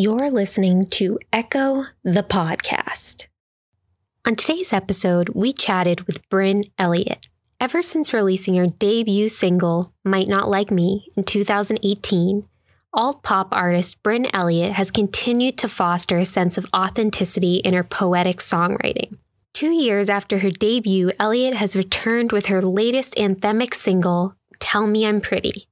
You're listening to Echo the Podcast. On today's episode, we chatted with Brynn Elliott. Ever since releasing her debut single, Might Not Like Me, in 2018, alt pop artist Brynn Elliott has continued to foster a sense of authenticity in her poetic songwriting. Two years after her debut, Elliott has returned with her latest anthemic single, Tell Me I'm Pretty.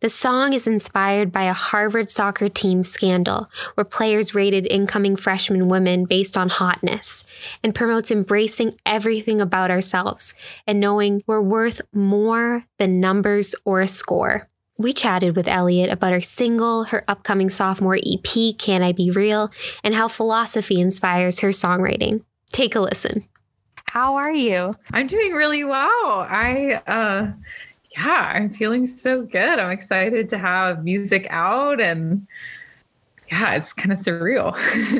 The song is inspired by a Harvard soccer team scandal where players rated incoming freshman women based on hotness and promotes embracing everything about ourselves and knowing we're worth more than numbers or a score. We chatted with Elliott about her single, her upcoming sophomore EP, Can I Be Real, and how philosophy inspires her songwriting. Take a listen. How are you? I'm doing really well. I uh yeah, I'm feeling so good. I'm excited to have music out and yeah, it's kind of surreal.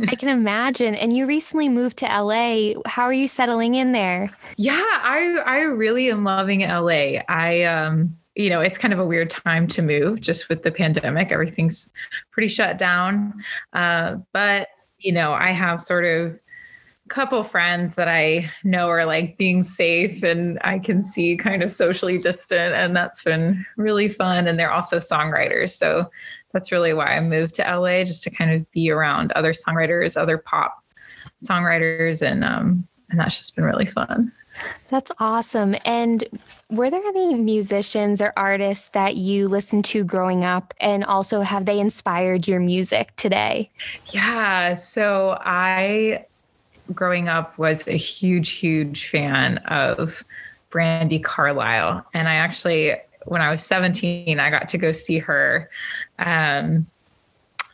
I can imagine. And you recently moved to LA. How are you settling in there? Yeah, I I really am loving LA. I um you know, it's kind of a weird time to move just with the pandemic. Everything's pretty shut down. Uh, but you know, I have sort of couple friends that I know are like being safe and I can see kind of socially distant and that's been really fun and they're also songwriters so that's really why I moved to LA just to kind of be around other songwriters other pop songwriters and um and that's just been really fun. That's awesome. And were there any musicians or artists that you listened to growing up? And also, have they inspired your music today? Yeah. So I growing up was a huge, huge fan of Brandi Carlile. And I actually, when I was 17, I got to go see her um,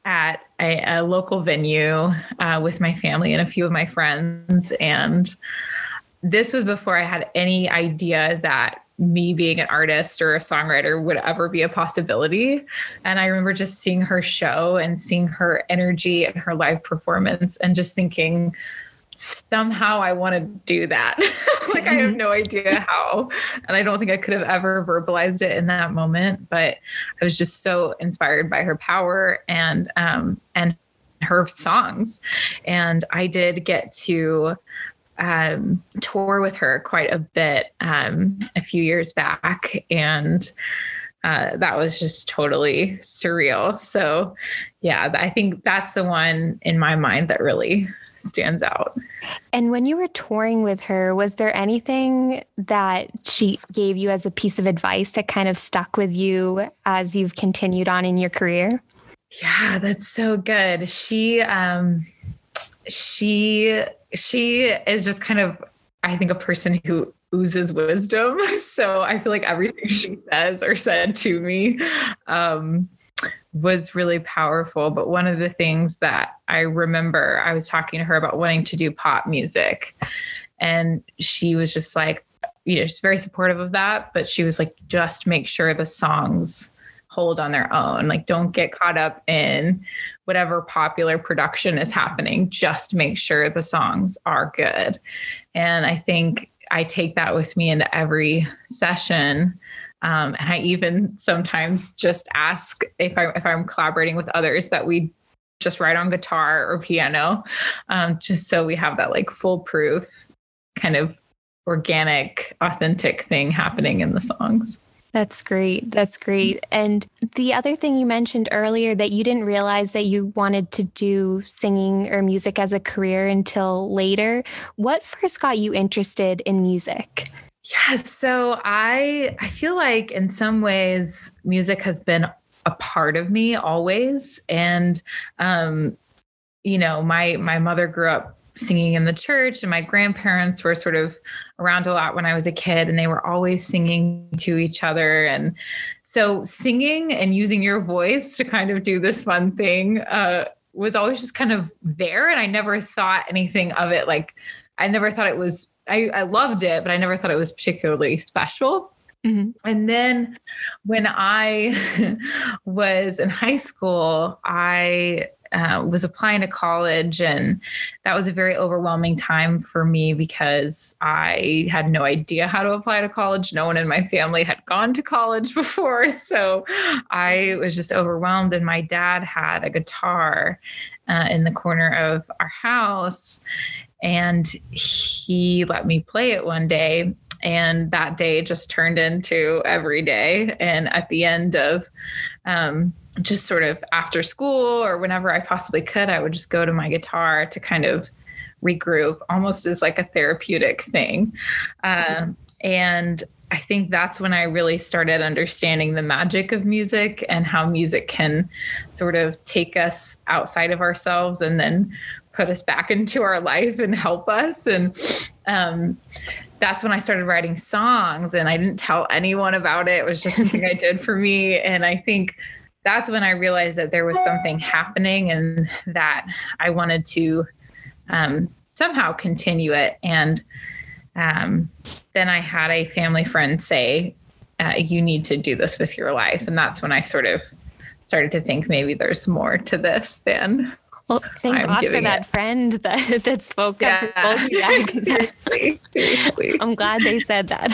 at a, a, local venue uh, with my family and a few of my friends. And this was before I had any idea that me being an artist or a songwriter would ever be a possibility. And I remember just seeing her show and seeing her energy and her live performance and just thinking, somehow I want to do that. like I have no idea how. And I don't think I could have ever verbalized it in that moment. But I was just so inspired by her power and um and her songs. And I did get to um, tour with her quite a bit um, a few years back. And uh, that was just totally surreal. So, yeah, I think that's the one in my mind that really stands out. And when you were touring with her, was there anything that she gave you as a piece of advice that kind of stuck with you as you've continued on in your career? Yeah, that's so good. She um she she is just kind of I think a person who oozes wisdom. So I feel like everything she says or said to me um was really powerful. But one of the things that I remember, I was talking to her about wanting to do pop music. And she was just like, you know, she's very supportive of that. But she was like, just make sure the songs hold on their own. Like, don't get caught up in whatever popular production is happening. Just make sure the songs are good. And I think I take that with me into every session um, and I even sometimes just ask if I if I'm collaborating with others that we just write on guitar or piano, um, just so we have that like foolproof kind of organic, authentic thing happening in the songs. That's great. That's great. And the other thing you mentioned earlier that you didn't realize that you wanted to do singing or music as a career until later. What first got you interested in music? Yeah, so I I feel like in some ways music has been a part of me always and um you know, my my mother grew up singing in the church and my grandparents were sort of around a lot when I was a kid and they were always singing to each other and so singing and using your voice to kind of do this fun thing uh was always just kind of there and I never thought anything of it like I never thought it was I, I loved it, but I never thought it was particularly special. Mm-hmm. And then when I was in high school, I uh, was applying to college. And that was a very overwhelming time for me because I had no idea how to apply to college. No one in my family had gone to college before. So I was just overwhelmed. And my dad had a guitar uh, in the corner of our house. And he let me play it one day and that day just turned into every day and at the end of um, just sort of after school or whenever i possibly could i would just go to my guitar to kind of regroup almost as like a therapeutic thing um, and i think that's when i really started understanding the magic of music and how music can sort of take us outside of ourselves and then put us back into our life and help us and um, that's when I started writing songs and I didn't tell anyone about it. It was just something I did for me. And I think that's when I realized that there was something happening and that I wanted to um, somehow continue it. And um, then I had a family friend say, uh, You need to do this with your life. And that's when I sort of started to think maybe there's more to this than well, thank I'm God for that it. friend that that spoke yeah. up. Yeah, seriously, seriously. I'm glad they said that.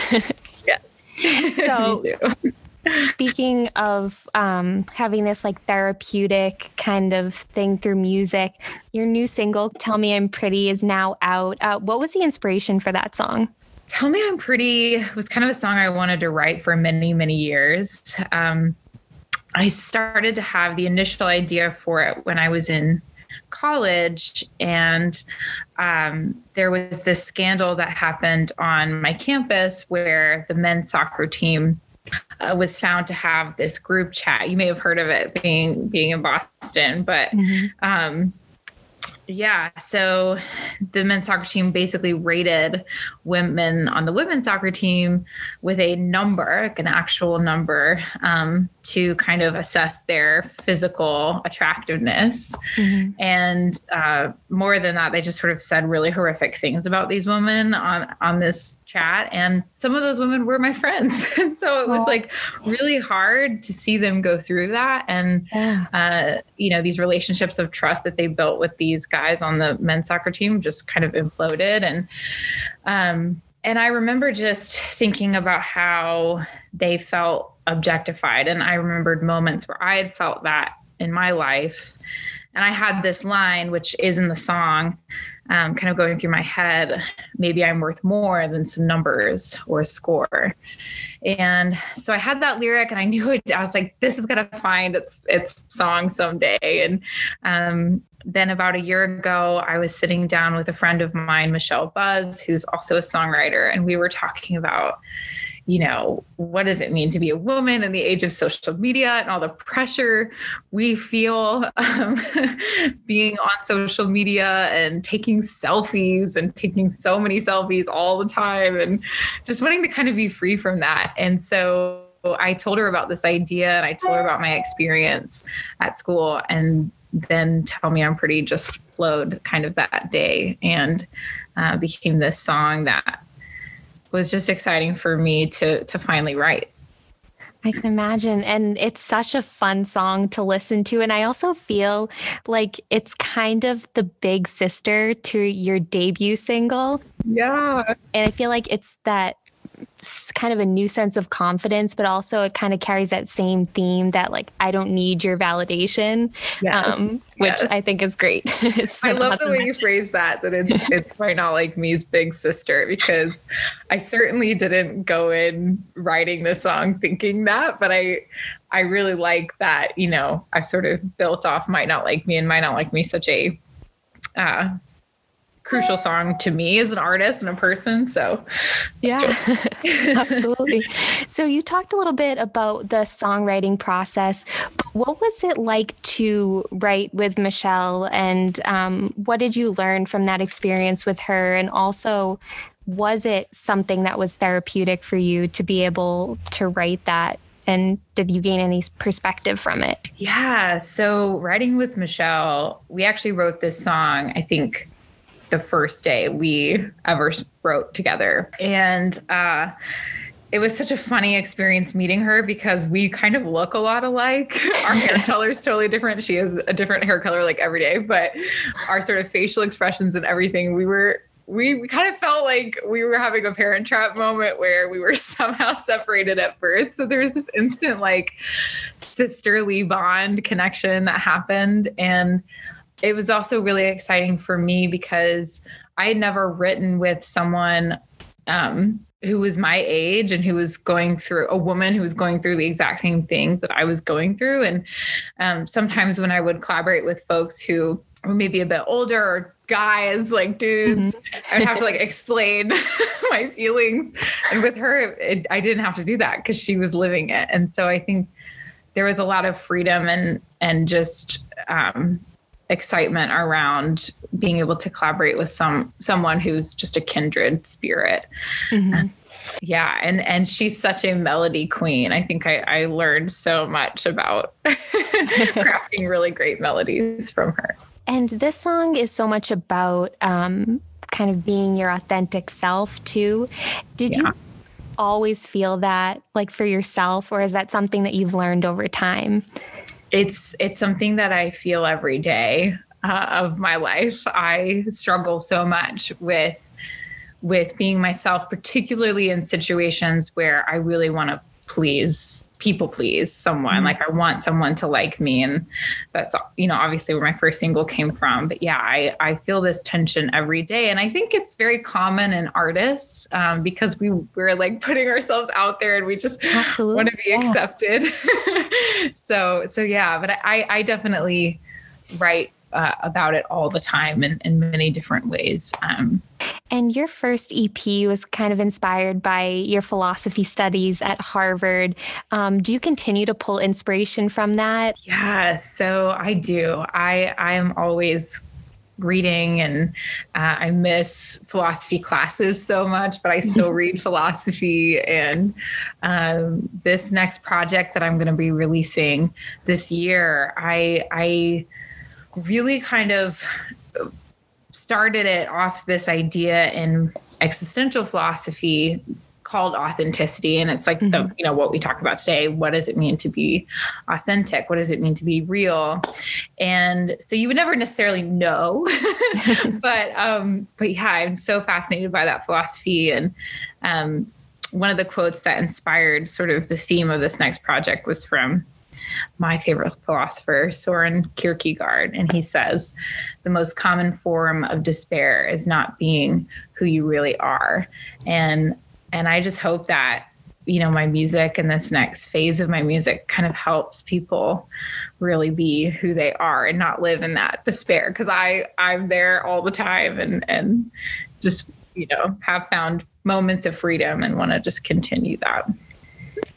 yeah. So, speaking of um, having this like therapeutic kind of thing through music, your new single "Tell Me I'm Pretty" is now out. Uh, what was the inspiration for that song? Tell Me I'm Pretty was kind of a song I wanted to write for many, many years. Um, I started to have the initial idea for it when I was in college and um, there was this scandal that happened on my campus where the men's soccer team uh, was found to have this group chat you may have heard of it being being in boston but mm-hmm. um, yeah. So the men's soccer team basically rated women on the women's soccer team with a number, like an actual number, um, to kind of assess their physical attractiveness. Mm-hmm. And uh, more than that, they just sort of said really horrific things about these women on on this chat. And some of those women were my friends, and so it was like really hard to see them go through that. And yeah. uh, you know, these relationships of trust that they built with these guys on the men's soccer team just kind of imploded. And um, and I remember just thinking about how they felt objectified. And I remembered moments where I had felt that in my life. And I had this line, which is in the song, um, kind of going through my head maybe I'm worth more than some numbers or a score. And so I had that lyric and I knew it. I was like, this is going to find its, its song someday. And um, then about a year ago, I was sitting down with a friend of mine, Michelle Buzz, who's also a songwriter, and we were talking about you know, what does it mean to be a woman in the age of social media and all the pressure we feel um, being on social media and taking selfies and taking so many selfies all the time and just wanting to kind of be free from that. And so I told her about this idea and I told her about my experience at school and then tell me I'm pretty just flowed kind of that day and uh, became this song that was just exciting for me to to finally write. I can imagine. And it's such a fun song to listen to. And I also feel like it's kind of the big sister to your debut single. Yeah. And I feel like it's that kind of a new sense of confidence, but also it kind of carries that same theme that like I don't need your validation, yes. um, which yes. I think is great. I love awesome the way you phrase that. That it's it's might not like me's big sister because I certainly didn't go in writing this song thinking that, but I I really like that. You know, I've sort of built off might not like me and might not like me such a uh, crucial song to me as an artist and a person. So, yeah, absolutely. So, you talked a little bit about the songwriting process, but what was it like to write with Michelle? And um, what did you learn from that experience with her? And also, was it something that was therapeutic for you to be able to write that and did you gain any perspective from it? Yeah. So, writing with Michelle, we actually wrote this song, I think, the first day we ever wrote together. And uh, it was such a funny experience meeting her because we kind of look a lot alike. Our hair color is totally different. She has a different hair color like every day, but our sort of facial expressions and everything, we were we, we kind of felt like we were having a parent trap moment where we were somehow separated at birth. So there was this instant like sisterly bond connection that happened. And it was also really exciting for me because I had never written with someone um, who was my age and who was going through a woman who was going through the exact same things that I was going through. And um, sometimes when I would collaborate with folks who were maybe a bit older or guys, like dudes. Mm-hmm. I'd have to like explain my feelings. And with her, it, I didn't have to do that because she was living it. And so I think there was a lot of freedom and and just um, excitement around being able to collaborate with some someone who's just a kindred spirit. Mm-hmm. Yeah, and and she's such a melody queen. I think I, I learned so much about crafting really great melodies from her. And this song is so much about um, kind of being your authentic self, too. Did yeah. you always feel that like for yourself, or is that something that you've learned over time? It's it's something that I feel every day uh, of my life. I struggle so much with with being myself, particularly in situations where I really want to please people please someone mm-hmm. like i want someone to like me and that's you know obviously where my first single came from but yeah i i feel this tension every day and i think it's very common in artists um, because we we're like putting ourselves out there and we just Absolutely. want to be yeah. accepted so so yeah but i i definitely write uh, about it all the time in, in many different ways um, and your first EP was kind of inspired by your philosophy studies at Harvard. Um, do you continue to pull inspiration from that? Yeah, so I do. I I am always reading and uh, I miss philosophy classes so much, but I still read philosophy. And um, this next project that I'm going to be releasing this year, I I really kind of started it off this idea in existential philosophy called authenticity. And it's like mm-hmm. the you know what we talk about today what does it mean to be authentic? What does it mean to be real? And so you would never necessarily know but um but yeah i'm so fascinated by that philosophy. And um one of the quotes that inspired sort of the theme of this next project was from my favorite philosopher, Soren Kierkegaard, and he says, the most common form of despair is not being who you really are. And and I just hope that you know my music and this next phase of my music kind of helps people really be who they are and not live in that despair because i i'm there all the time and and just you know have found moments of freedom and want to just continue that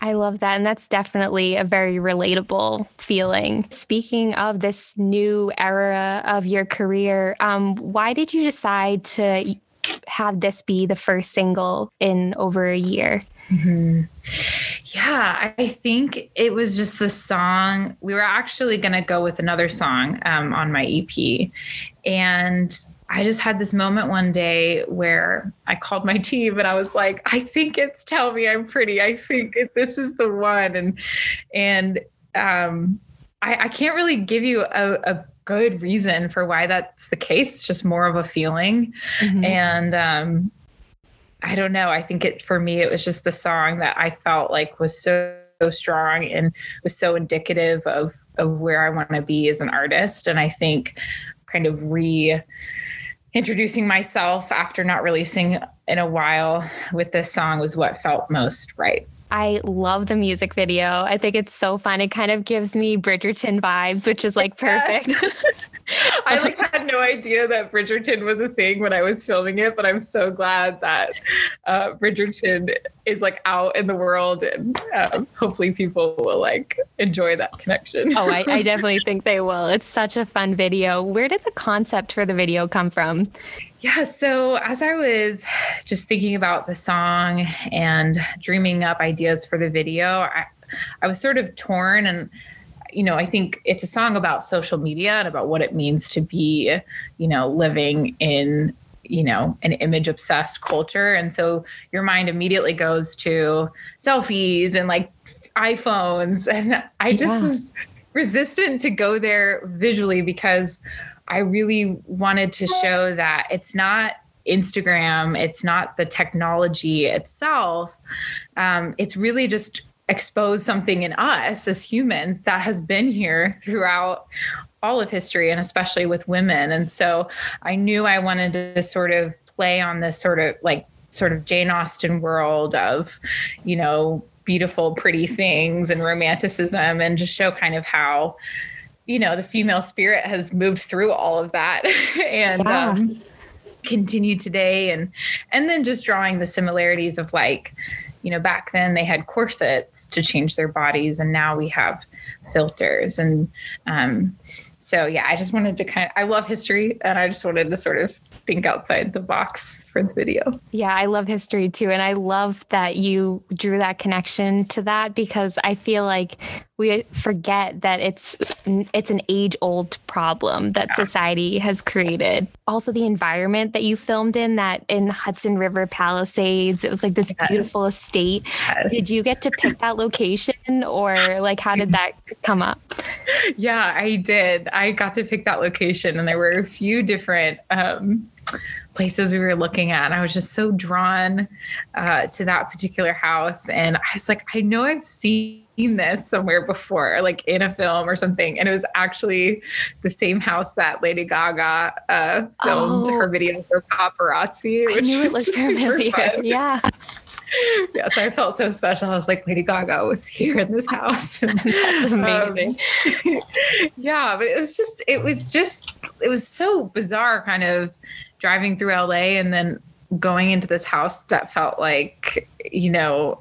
I love that. And that's definitely a very relatable feeling. Speaking of this new era of your career, um, why did you decide to have this be the first single in over a year? Mm-hmm. Yeah, I think it was just the song. We were actually going to go with another song um, on my EP. And I just had this moment one day where I called my team and I was like, I think it's Tell Me I'm Pretty. I think it, this is the one. And, and, um, I, I can't really give you a, a, good reason for why that's the case. It's just more of a feeling. Mm-hmm. And, um, I don't know. I think it, for me, it was just the song that I felt like was so, so strong and was so indicative of, of where I want to be as an artist. And I think kind of re, introducing myself after not releasing in a while with this song was what felt most right. I love the music video. I think it's so fun. It kind of gives me Bridgerton vibes, which is like perfect. I like had no idea that Bridgerton was a thing when I was filming it, but I'm so glad that uh, Bridgerton is like out in the world, and um, hopefully people will like enjoy that connection. oh, I, I definitely think they will. It's such a fun video. Where did the concept for the video come from? Yeah, so as I was just thinking about the song and dreaming up ideas for the video, I, I was sort of torn and you know, I think it's a song about social media and about what it means to be, you know, living in you know an image obsessed culture. And so your mind immediately goes to selfies and like iphones. And i just yeah. was resistant to go there visually because i really wanted to show that it's not instagram it's not the technology itself. Um, it's really just expose something in us as humans that has been here throughout all of history and especially with women. And so I knew I wanted to sort of play on this sort of like sort of Jane Austen world of, you know, beautiful, pretty things and romanticism and just show kind of how, you know, the female spirit has moved through all of that and yeah. um, continue today. And and then just drawing the similarities of like, you know, back then they had corsets to change their bodies, and now we have filters. And um, so yeah, I just wanted to kind of I love history and I just wanted to sort of think outside the box for the video. Yeah, I love history too. And I love that you drew that connection to that because I feel like we forget that it's it's an age old problem that yeah. society has created. Also, the environment that you filmed in that in Hudson River Palisades, it was like this yes. beautiful estate. Yes. Did you get to pick that location or like how did that come up? Yeah, I did. I got to pick that location, and there were a few different um, places we were looking at. And I was just so drawn uh, to that particular house. And I was like, I know I've seen this somewhere before, like in a film or something. And it was actually the same house that Lady Gaga uh, filmed oh, her video for paparazzi. Which I knew it looked familiar. Yeah. yeah, so I felt so special. I was like, Lady Gaga was here in this house. That's amazing. Um, yeah, but it was just, it was just, it was so bizarre, kind of driving through LA and then going into this house that felt like, you know,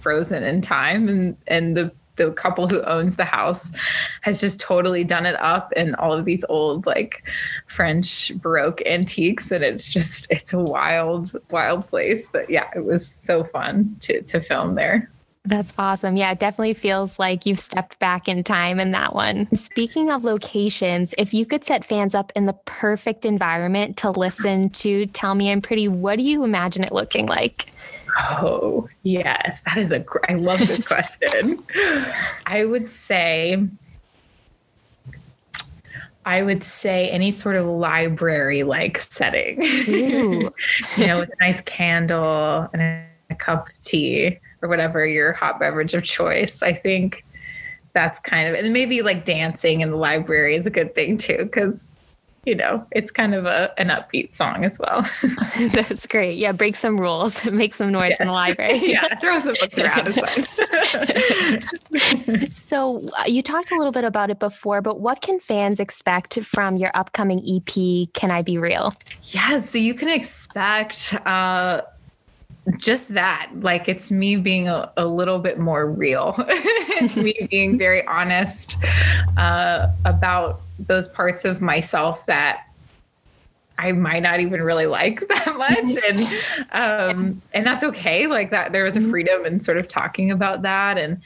frozen in time and and the the couple who owns the house has just totally done it up in all of these old like French Baroque antiques. And it's just, it's a wild, wild place. But yeah, it was so fun to, to film there. That's awesome. Yeah, it definitely feels like you've stepped back in time in that one. Speaking of locations, if you could set fans up in the perfect environment to listen to Tell Me I'm Pretty, what do you imagine it looking like? Oh, yes. That is a, gr- I love this question. I would say, I would say any sort of library like setting, you know, with a nice candle and a, a cup of tea or whatever your hot beverage of choice. I think that's kind of, and maybe like dancing in the library is a good thing too, because you know, it's kind of a an upbeat song as well. That's great. Yeah, break some rules, make some noise yeah. in the library. yeah, throw some books around so uh, you talked a little bit about it before, but what can fans expect from your upcoming EP? Can I be real? Yeah, so you can expect. Uh, just that like it's me being a, a little bit more real it's me being very honest uh, about those parts of myself that I might not even really like that much. And um and that's okay. Like that there was a mm-hmm. freedom in sort of talking about that. And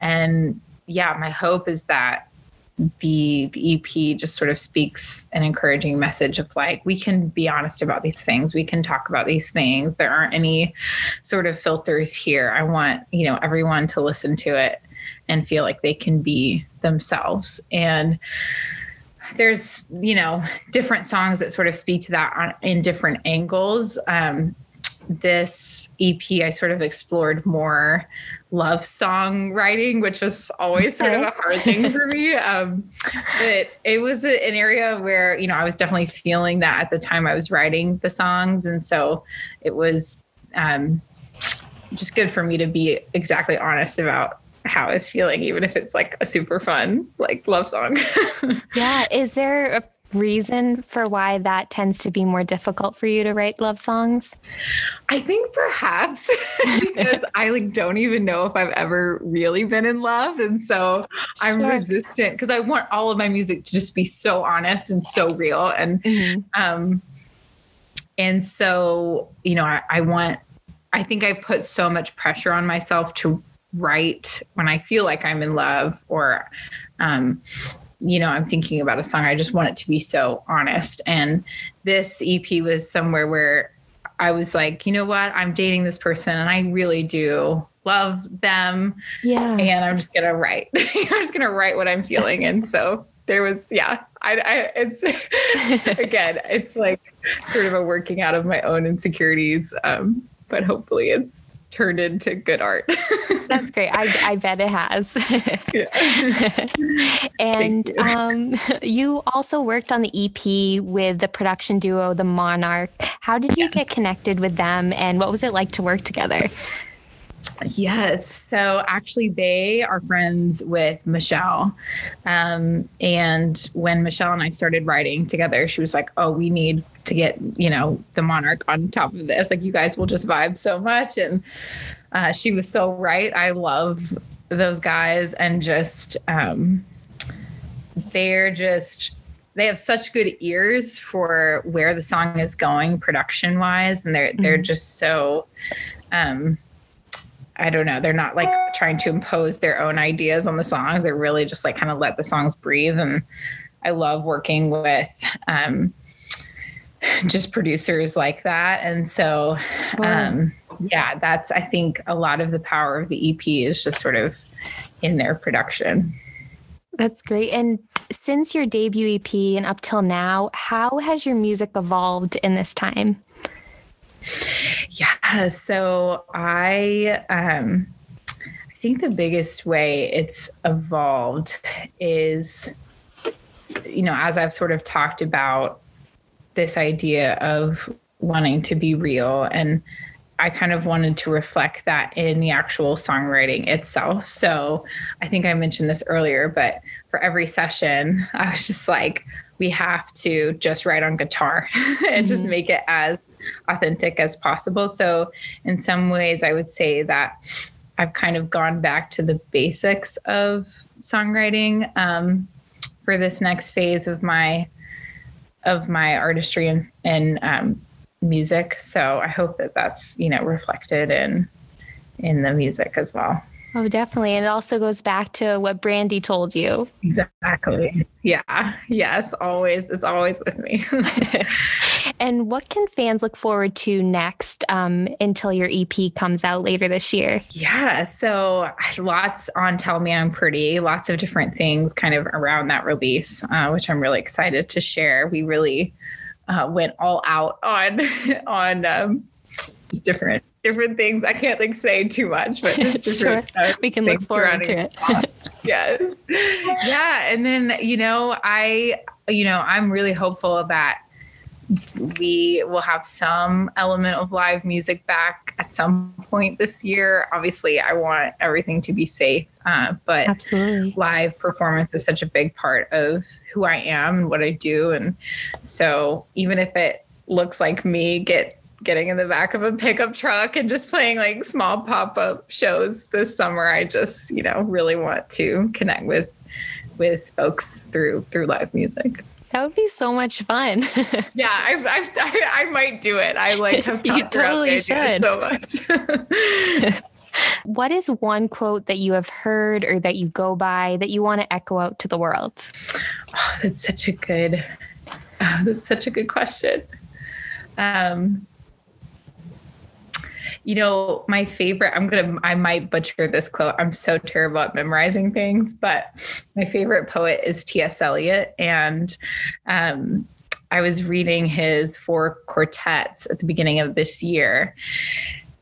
and yeah, my hope is that the, the EP just sort of speaks an encouraging message of like we can be honest about these things. We can talk about these things. There aren't any sort of filters here. I want, you know, everyone to listen to it and feel like they can be themselves. And there's you know different songs that sort of speak to that on, in different angles um, this ep i sort of explored more love song writing which was always sort of a hard thing for me um, but it was a, an area where you know i was definitely feeling that at the time i was writing the songs and so it was um, just good for me to be exactly honest about how I was feeling, even if it's like a super fun, like love song. yeah. Is there a reason for why that tends to be more difficult for you to write love songs? I think perhaps because I like don't even know if I've ever really been in love. And so I'm sure. resistant because I want all of my music to just be so honest and so real. And mm-hmm. um and so, you know, I, I want I think I put so much pressure on myself to write when I feel like I'm in love or um, you know, I'm thinking about a song, I just want it to be so honest. And this EP was somewhere where I was like, you know what? I'm dating this person and I really do love them. Yeah. And I'm just going to write. I'm just going to write what I'm feeling. And so there was, yeah, I, I it's again, it's like sort of a working out of my own insecurities. Um, but hopefully it's turned into good art. That's great. I, I bet it has. and you. Um, you also worked on the EP with the production duo, The Monarch. How did you yeah. get connected with them and what was it like to work together? Yes. So actually, they are friends with Michelle. Um, and when Michelle and I started writing together, she was like, Oh, we need to get, you know, the monarch on top of this. Like, you guys will just vibe so much. And uh, she was so right. I love those guys and just, um, they're just, they have such good ears for where the song is going production wise. And they're, mm-hmm. they're just so, um, I don't know. They're not like trying to impose their own ideas on the songs. They're really just like kind of let the songs breathe. And I love working with um, just producers like that. And so, um, yeah, that's, I think a lot of the power of the EP is just sort of in their production. That's great. And since your debut EP and up till now, how has your music evolved in this time? Yeah. So I, um, I think the biggest way it's evolved is, you know, as I've sort of talked about this idea of wanting to be real and I kind of wanted to reflect that in the actual songwriting itself. So I think I mentioned this earlier, but for every session, I was just like, we have to just write on guitar and mm-hmm. just make it as authentic as possible. So, in some ways, I would say that I've kind of gone back to the basics of songwriting um, for this next phase of my of my artistry and, and um, music. So I hope that that's you know reflected in in the music as well. Oh, definitely. And it also goes back to what Brandi told you. Exactly. Yeah. Yes. Always. It's always with me. and what can fans look forward to next um, until your EP comes out later this year? Yeah. So lots on Tell Me I'm Pretty, lots of different things kind of around that release, uh, which I'm really excited to share. We really uh, went all out on, on, um, different different things. I can't like say too much, but sure. we can look forward to it. yes. Yeah. And then, you know, I, you know, I'm really hopeful that we will have some element of live music back at some point this year. Obviously, I want everything to be safe, uh, but absolutely, live performance is such a big part of who I am and what I do, and so even if it looks like me get getting in the back of a pickup truck and just playing like small pop-up shows this summer i just you know really want to connect with with folks through through live music that would be so much fun. yeah, I've, I've, I, I might do it. I like have you totally should so much. what is one quote that you have heard or that you go by that you want to echo out to the world? Oh, that's such a good. Oh, that's such a good question. Um, you know, my favorite, I'm going to, I might butcher this quote. I'm so terrible at memorizing things, but my favorite poet is T.S. Eliot. And, um, I was reading his four quartets at the beginning of this year.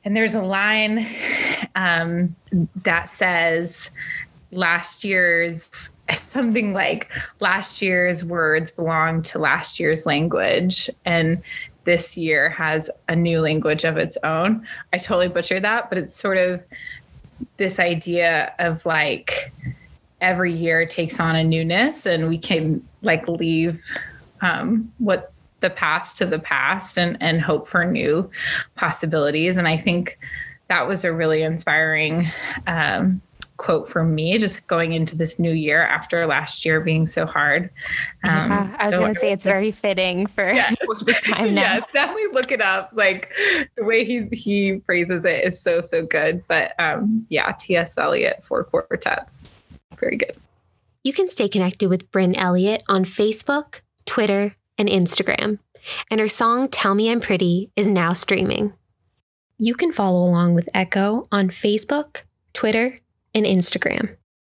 And there's a line um, that says, last year's something like last year's words belong to last year's language and this year has a new language of its own. I totally butchered that, but it's sort of this idea of like every year takes on a newness and we can like leave um, what the past to the past and and hope for new possibilities and i think that was a really inspiring um, quote from me just going into this new year after last year being so hard. Um, yeah, I was so going to say it's very fitting for yeah. the time now. Yeah, definitely look it up. Like the way he he phrases it is so so good. But um, yeah, T.S. Eliot four quartets, very good. You can stay connected with Brynn Elliott on Facebook, Twitter, and Instagram. And her song Tell Me I'm Pretty is now streaming. You can follow along with Echo on Facebook, Twitter, and Instagram.